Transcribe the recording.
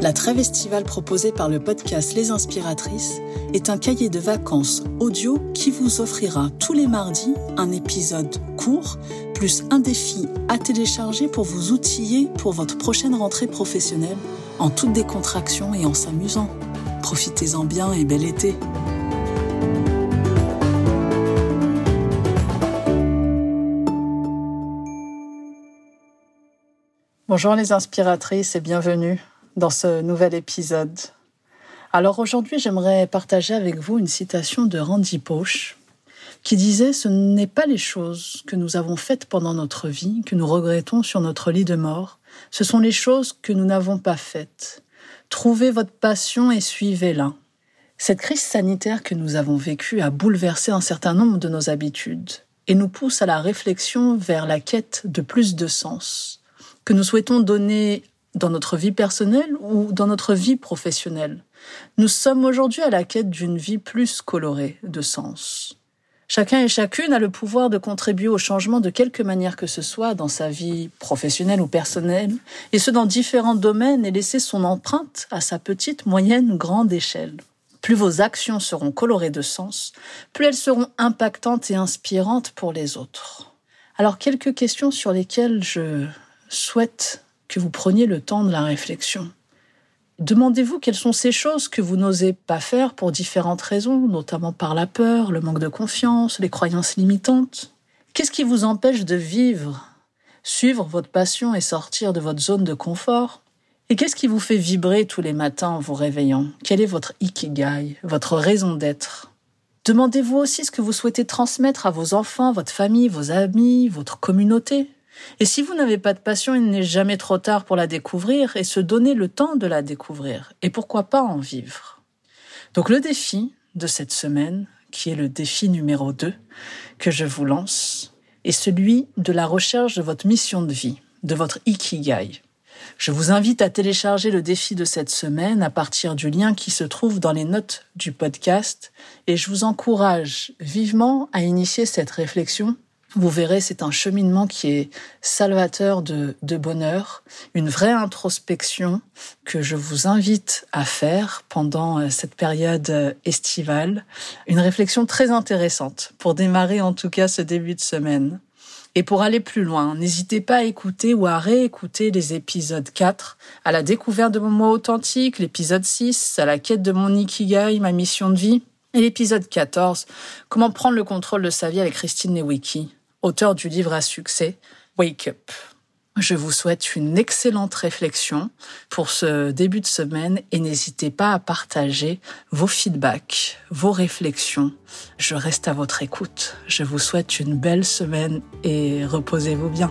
La trêve estivale proposée par le podcast Les Inspiratrices est un cahier de vacances audio qui vous offrira tous les mardis un épisode court plus un défi à télécharger pour vous outiller pour votre prochaine rentrée professionnelle en toute décontraction et en s'amusant. Profitez-en bien et bel été. Bonjour les inspiratrices et bienvenue dans ce nouvel épisode. Alors aujourd'hui, j'aimerais partager avec vous une citation de Randy Pausch qui disait Ce n'est pas les choses que nous avons faites pendant notre vie que nous regrettons sur notre lit de mort, ce sont les choses que nous n'avons pas faites. Trouvez votre passion et suivez-la. Cette crise sanitaire que nous avons vécue a bouleversé un certain nombre de nos habitudes et nous pousse à la réflexion vers la quête de plus de sens que nous souhaitons donner dans notre vie personnelle ou dans notre vie professionnelle. Nous sommes aujourd'hui à la quête d'une vie plus colorée de sens. Chacun et chacune a le pouvoir de contribuer au changement de quelque manière que ce soit dans sa vie professionnelle ou personnelle, et ce dans différents domaines et laisser son empreinte à sa petite, moyenne, grande échelle. Plus vos actions seront colorées de sens, plus elles seront impactantes et inspirantes pour les autres. Alors quelques questions sur lesquelles je souhaite que vous preniez le temps de la réflexion. Demandez-vous quelles sont ces choses que vous n'osez pas faire pour différentes raisons, notamment par la peur, le manque de confiance, les croyances limitantes. Qu'est-ce qui vous empêche de vivre, suivre votre passion et sortir de votre zone de confort? Et qu'est-ce qui vous fait vibrer tous les matins en vous réveillant? Quel est votre ikigai, votre raison d'être? Demandez-vous aussi ce que vous souhaitez transmettre à vos enfants, votre famille, vos amis, votre communauté. Et si vous n'avez pas de passion, il n'est jamais trop tard pour la découvrir et se donner le temps de la découvrir. Et pourquoi pas en vivre? Donc le défi de cette semaine, qui est le défi numéro 2 que je vous lance, est celui de la recherche de votre mission de vie, de votre ikigai. Je vous invite à télécharger le défi de cette semaine à partir du lien qui se trouve dans les notes du podcast et je vous encourage vivement à initier cette réflexion vous verrez, c'est un cheminement qui est salvateur de, bonheur, une vraie introspection que je vous invite à faire pendant euh, cette période euh, estivale. Une réflexion très intéressante pour démarrer en tout cas ce début de semaine. Et pour aller plus loin, n'hésitez pas à écouter ou à réécouter les épisodes 4, à la découverte de mon moi authentique, l'épisode 6, à la quête de mon ikigai, ma mission de vie, et l'épisode 14, comment prendre le contrôle de sa vie avec Christine Newicki auteur du livre à succès Wake Up. Je vous souhaite une excellente réflexion pour ce début de semaine et n'hésitez pas à partager vos feedbacks, vos réflexions. Je reste à votre écoute. Je vous souhaite une belle semaine et reposez-vous bien.